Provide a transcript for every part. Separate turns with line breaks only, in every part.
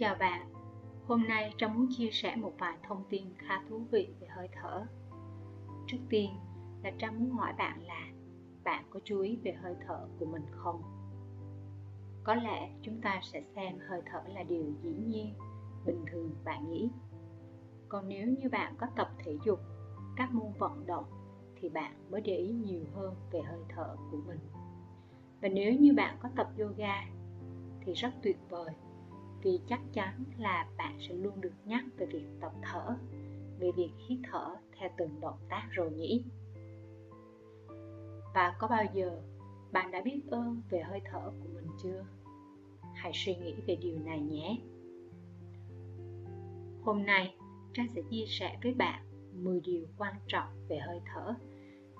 Chào bạn, hôm nay Trâm muốn chia sẻ một vài thông tin khá thú vị về hơi thở. Trước tiên là Trâm muốn hỏi bạn là bạn có chú ý về hơi thở của mình không? Có lẽ chúng ta sẽ xem hơi thở là điều dĩ nhiên, bình thường bạn nghĩ. Còn nếu như bạn có tập thể dục, các môn vận động thì bạn mới để ý nhiều hơn về hơi thở của mình. Và nếu như bạn có tập yoga thì rất tuyệt vời vì chắc chắn là bạn sẽ luôn được nhắc về việc tập thở, về việc hít thở theo từng động tác rồi nhỉ? Và có bao giờ bạn đã biết ơn về hơi thở của mình chưa? Hãy suy nghĩ về điều này nhé! Hôm nay, trang sẽ chia sẻ với bạn 10 điều quan trọng về hơi thở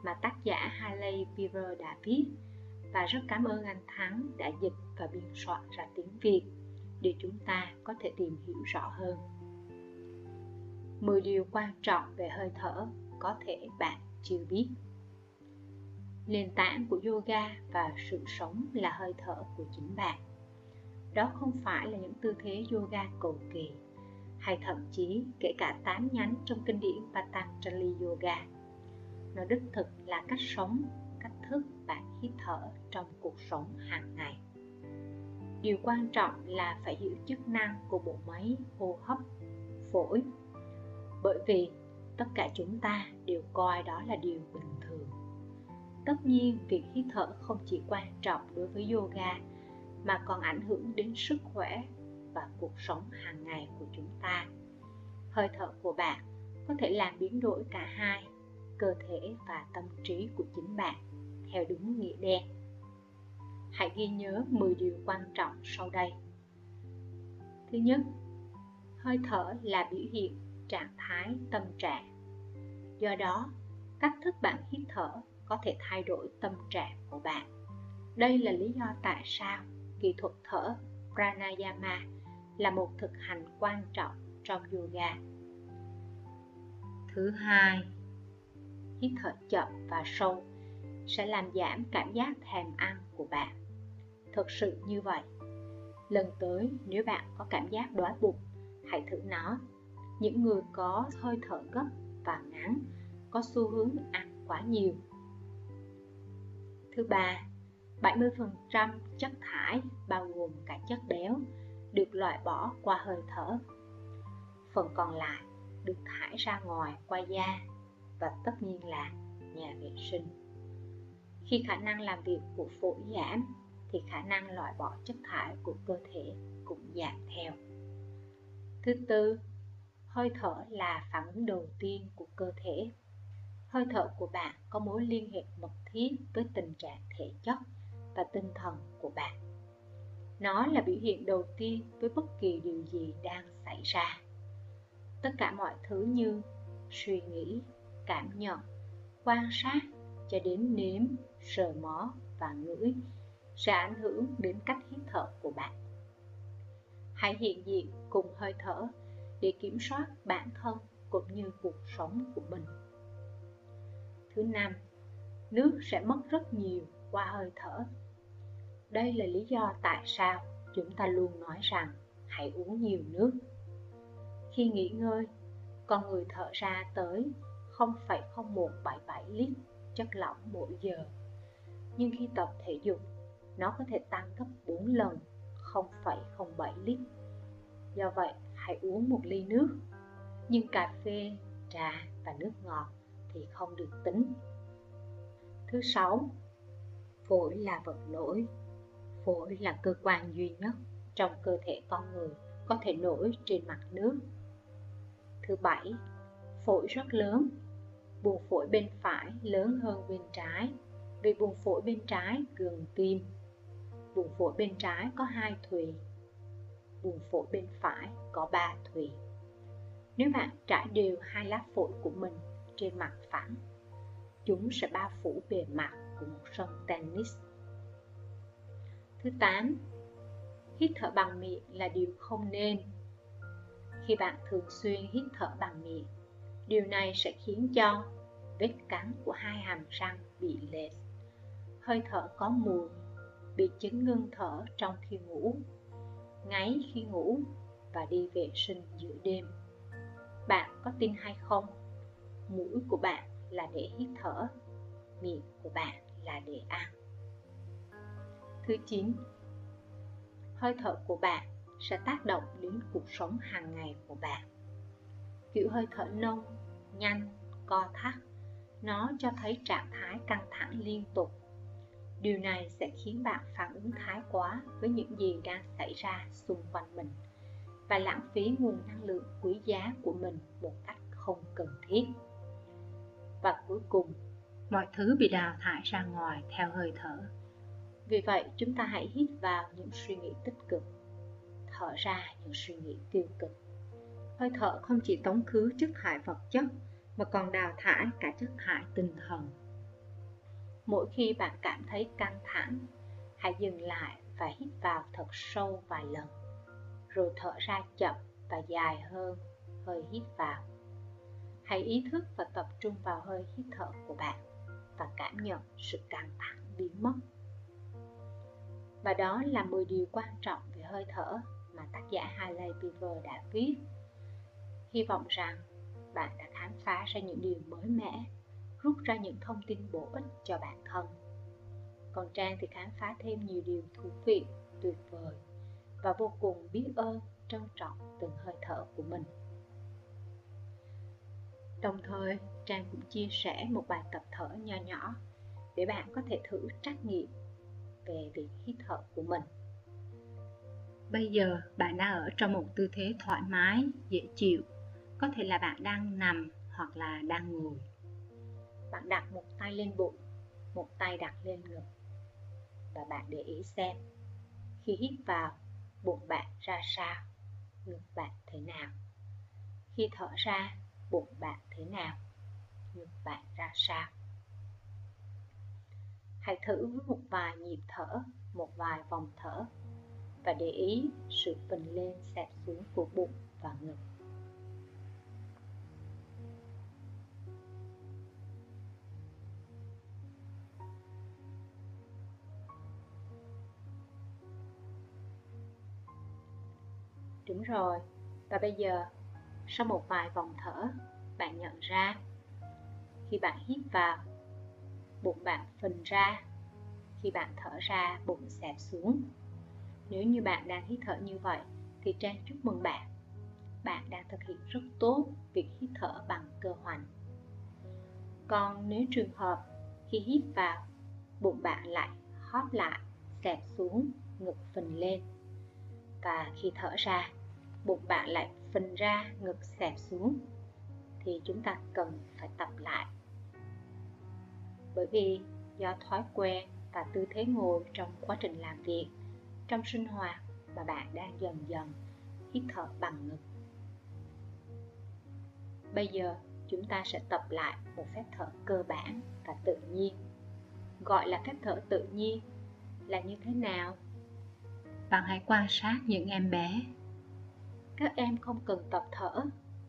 mà tác giả Haley Bieber đã viết và rất cảm ơn anh Thắng đã dịch và biên soạn ra tiếng Việt để chúng ta có thể tìm hiểu rõ hơn. 10 điều quan trọng về hơi thở có thể bạn chưa biết. Nền tảng của yoga và sự sống là hơi thở của chính bạn. Đó không phải là những tư thế yoga cầu kỳ hay thậm chí kể cả tám nhánh trong kinh điển Patanjali Yoga. Nó đích thực là cách sống, cách thức bạn hít thở trong cuộc sống hàng ngày điều quan trọng là phải hiểu chức năng của bộ máy hô hấp, phổi. Bởi vì tất cả chúng ta đều coi đó là điều bình thường. Tất nhiên, việc hít thở không chỉ quan trọng đối với yoga, mà còn ảnh hưởng đến sức khỏe và cuộc sống hàng ngày của chúng ta. Hơi thở của bạn có thể làm biến đổi cả hai, cơ thể và tâm trí của chính bạn, theo đúng nghĩa đen hãy ghi nhớ 10 điều quan trọng sau đây. Thứ nhất, hơi thở là biểu hiện trạng thái tâm trạng. Do đó, cách thức bạn hít thở có thể thay đổi tâm trạng của bạn. Đây là lý do tại sao kỹ thuật thở pranayama là một thực hành quan trọng trong yoga. Thứ hai, hít thở chậm và sâu sẽ làm giảm cảm giác thèm ăn của bạn thật sự như vậy. Lần tới, nếu bạn có cảm giác đói bụng, hãy thử nó. Những người có hơi thở gấp và ngắn, có xu hướng ăn quá nhiều. Thứ ba 70% chất thải, bao gồm cả chất béo, được loại bỏ qua hơi thở. Phần còn lại được thải ra ngoài qua da và tất nhiên là nhà vệ sinh. Khi khả năng làm việc của phổi giảm thì khả năng loại bỏ chất thải của cơ thể cũng giảm theo. Thứ tư, hơi thở là phản ứng đầu tiên của cơ thể. Hơi thở của bạn có mối liên hệ mật thiết với tình trạng thể chất và tinh thần của bạn. Nó là biểu hiện đầu tiên với bất kỳ điều gì đang xảy ra. Tất cả mọi thứ như suy nghĩ, cảm nhận, quan sát cho đến nếm, sờ mó và ngửi sẽ ảnh hưởng đến cách hít thở của bạn. Hãy hiện diện cùng hơi thở để kiểm soát bản thân cũng như cuộc sống của mình. Thứ năm, nước sẽ mất rất nhiều qua hơi thở. Đây là lý do tại sao chúng ta luôn nói rằng hãy uống nhiều nước. Khi nghỉ ngơi, con người thở ra tới 0,0177 lít chất lỏng mỗi giờ. Nhưng khi tập thể dục nó có thể tăng gấp 4 lần 0,07 lít. Do vậy, hãy uống một ly nước. Nhưng cà phê, trà và nước ngọt thì không được tính. Thứ sáu, phổi là vật nổi. Phổi là cơ quan duy nhất trong cơ thể con người có thể nổi trên mặt nước. Thứ bảy, phổi rất lớn. Buồng phổi bên phải lớn hơn bên trái vì buồng phổi bên trái gần tim vùng phổi bên trái có hai thùy. Vùng phổi bên phải có ba thùy. Nếu bạn trải đều hai lá phổi của mình trên mặt phẳng, chúng sẽ bao phủ bề mặt của một sân tennis. Thứ 8 hít thở bằng miệng là điều không nên. Khi bạn thường xuyên hít thở bằng miệng, điều này sẽ khiến cho vết cắn của hai hàm răng bị lệch. Hơi thở có mùi bị chứng ngưng thở trong khi ngủ ngáy khi ngủ và đi vệ sinh giữa đêm. Bạn có tin hay không? Mũi của bạn là để hít thở, miệng của bạn là để ăn. Thứ 9. Hơi thở của bạn sẽ tác động đến cuộc sống hàng ngày của bạn. Kiểu hơi thở nông, nhanh, co thắt, nó cho thấy trạng thái căng thẳng liên tục. Điều này sẽ khiến bạn phản ứng thái quá với những gì đang xảy ra xung quanh mình và lãng phí nguồn năng lượng quý giá của mình một cách không cần thiết. Và cuối cùng, mọi thứ bị đào thải ra ngoài theo hơi thở. Vì vậy, chúng ta hãy hít vào những suy nghĩ tích cực, thở ra những suy nghĩ tiêu cực. Hơi thở không chỉ tống khứ chất thải vật chất mà còn đào thải cả chất thải tinh thần. Mỗi khi bạn cảm thấy căng thẳng, hãy dừng lại và hít vào thật sâu vài lần, rồi thở ra chậm và dài hơn hơi hít vào. Hãy ý thức và tập trung vào hơi hít thở của bạn và cảm nhận sự căng thẳng biến mất. Và đó là 10 điều quan trọng về hơi thở mà tác giả Hailey Beaver đã viết. Hy vọng rằng bạn đã khám phá ra những điều mới mẻ, rút ra những thông tin bổ ích cho bản thân. Còn Trang thì khám phá thêm nhiều điều thú vị, tuyệt vời và vô cùng biết ơn, trân trọng từng hơi thở của mình. Đồng thời, Trang cũng chia sẻ một bài tập thở nho nhỏ để bạn có thể thử trắc nghiệm về việc hít thở của mình. Bây giờ bạn đang ở trong một tư thế thoải mái, dễ chịu. Có thể là bạn đang nằm hoặc là đang ngồi. Bạn đặt một tay lên bụng, một tay đặt lên ngực. Và bạn để ý xem, khi hít vào, bụng bạn ra sao, ngực bạn thế nào. Khi thở ra, bụng bạn thế nào, ngực bạn ra sao. Hãy thử với một vài nhịp thở, một vài vòng thở và để ý sự phình lên xẹp xuống của bụng và ngực. Đúng rồi, và bây giờ, sau một vài vòng thở, bạn nhận ra khi bạn hít vào bụng bạn phình ra khi bạn thở ra bụng xẹp xuống. Nếu như bạn đang hít thở như vậy thì trang chúc mừng bạn. Bạn đang thực hiện rất tốt việc hít thở bằng cơ hoành. Còn nếu trường hợp khi hít vào bụng bạn lại hóp lại xẹp xuống ngực phình lên và khi thở ra bụng bạn lại phình ra ngực xẹp xuống, thì chúng ta cần phải tập lại. Bởi vì do thói quen và tư thế ngồi trong quá trình làm việc, trong sinh hoạt mà bạn đang dần dần hít thở bằng ngực. Bây giờ chúng ta sẽ tập lại một phép thở cơ bản và tự nhiên. Gọi là phép thở tự nhiên là như thế nào? Bạn hãy quan sát những em bé các em không cần tập thở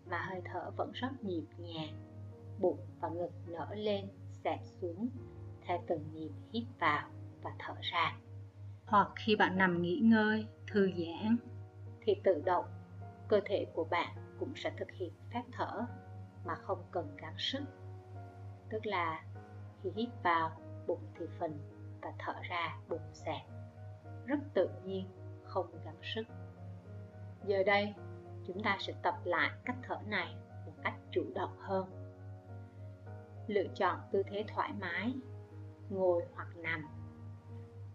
mà hơi thở vẫn rất nhịp nhàng. Bụng và ngực nở lên xẹp xuống theo từng nhịp hít vào và thở ra. Hoặc khi bạn nằm nghỉ ngơi thư giãn thì tự động cơ thể của bạn cũng sẽ thực hiện phép thở mà không cần gắng sức. Tức là khi hít vào bụng thì phình và thở ra bụng xẹp. Rất tự nhiên không gắng sức giờ đây, chúng ta sẽ tập lại cách thở này một cách chủ động hơn. Lựa chọn tư thế thoải mái, ngồi hoặc nằm.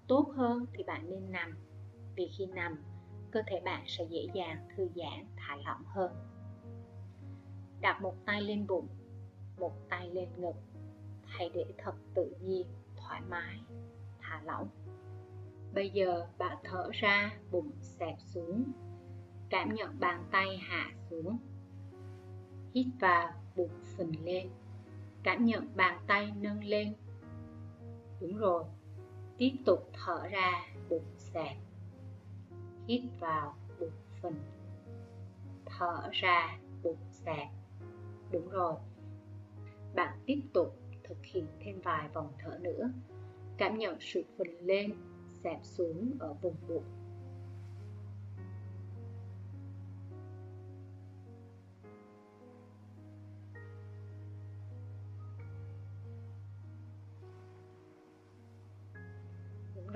Tốt hơn thì bạn nên nằm, vì khi nằm, cơ thể bạn sẽ dễ dàng thư giãn, thả lỏng hơn. Đặt một tay lên bụng, một tay lên ngực, hãy để thật tự nhiên, thoải mái, thả lỏng. Bây giờ bạn thở ra, bụng xẹp xuống cảm nhận bàn tay hạ xuống. Hít vào, bụng phình lên. Cảm nhận bàn tay nâng lên. Đúng rồi, tiếp tục thở ra, bụng xẹp. Hít vào, bụng phình. Thở ra, bụng xẹp. Đúng rồi, bạn tiếp tục thực hiện thêm vài vòng thở nữa. Cảm nhận sự phình lên, xẹp xuống ở vùng bụng.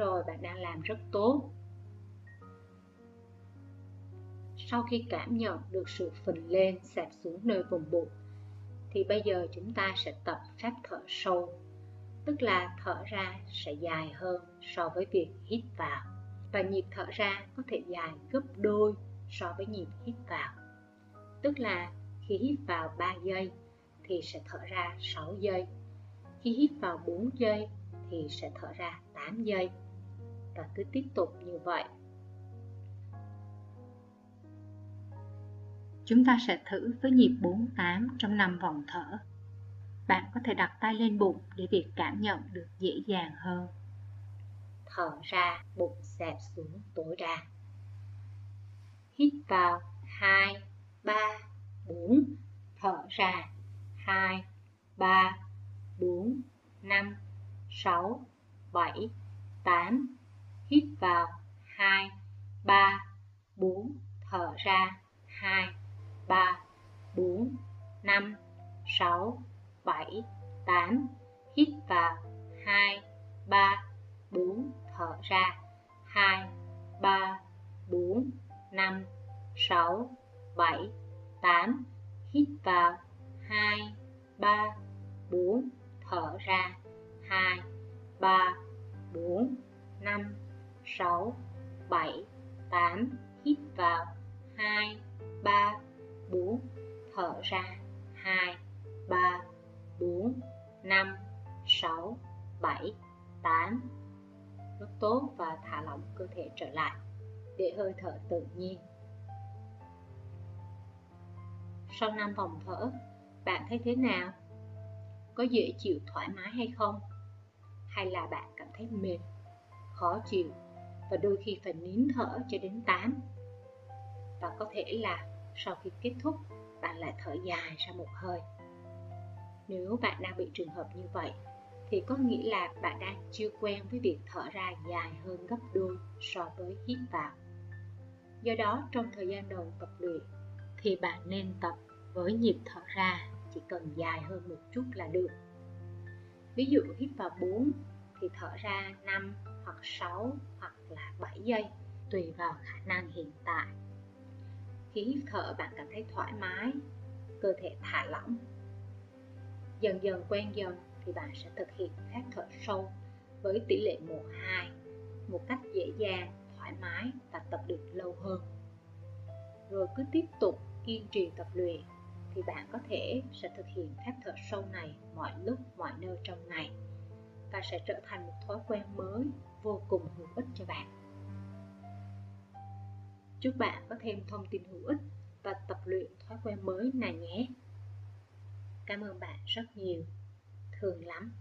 Rồi, bạn đang làm rất tốt. Sau khi cảm nhận được sự phình lên sạp xuống nơi vùng bụng, thì bây giờ chúng ta sẽ tập phép thở sâu, tức là thở ra sẽ dài hơn so với việc hít vào và nhịp thở ra có thể dài gấp đôi so với nhịp hít vào. Tức là khi hít vào 3 giây thì sẽ thở ra 6 giây. Khi hít vào 4 giây thì sẽ thở ra 8 giây. Và cứ tiếp tục như vậy. Chúng ta sẽ thử với nhịp 48 trong 5 vòng thở. Bạn có thể đặt tay lên bụng để việc cảm nhận được dễ dàng hơn. Thở ra, bụng xẹp xuống tối đa. Hít vào 2, 3, 4, thở ra 2, 3, 4, 5, 6, 7, 8, hít vào. 2, 3, 4, thở ra. 2, 3, 4, 5, 6, 7, 8, hít vào. 2, 3, 4, thở ra. 2, 3, 4, 5, 6, 7, 8 Hít vào. 2, 3, 4 Thở ra. 2, 3, 4, 5, 6, 7, 8 Hít vào 2, 3, 4 Thở ra 2, 3, 4, 5, 6, 7, 8 Rất tốt và thả lỏng cơ thể trở lại để hơi thở tự nhiên sau 5 vòng thở, bạn thấy thế nào? Có dễ chịu thoải mái hay không? Hay là bạn cảm thấy mệt, khó chịu và đôi khi phải nín thở cho đến 8? Và có thể là sau khi kết thúc, bạn lại thở dài ra một hơi. Nếu bạn đang bị trường hợp như vậy, thì có nghĩa là bạn đang chưa quen với việc thở ra dài hơn gấp đôi so với hít vào. Do đó, trong thời gian đầu tập luyện, thì bạn nên tập với nhịp thở ra chỉ cần dài hơn một chút là được. Ví dụ hít vào 4 thì thở ra 5 hoặc 6 hoặc là 7 giây tùy vào khả năng hiện tại. Khi hít thở bạn cảm thấy thoải mái, cơ thể thả lỏng. Dần dần quen dần thì bạn sẽ thực hiện phép thở sâu với tỷ lệ 1-2 một cách dễ dàng, thoải mái và tập được lâu hơn. Rồi cứ tiếp tục kiên trì tập luyện thì bạn có thể sẽ thực hiện phép thở sâu này mọi lúc mọi nơi trong ngày và sẽ trở thành một thói quen mới, vô cùng hữu ích cho bạn. Chúc bạn có thêm thông tin hữu ích và tập luyện thói quen mới này nhé. Cảm ơn bạn rất nhiều. Thường lắm.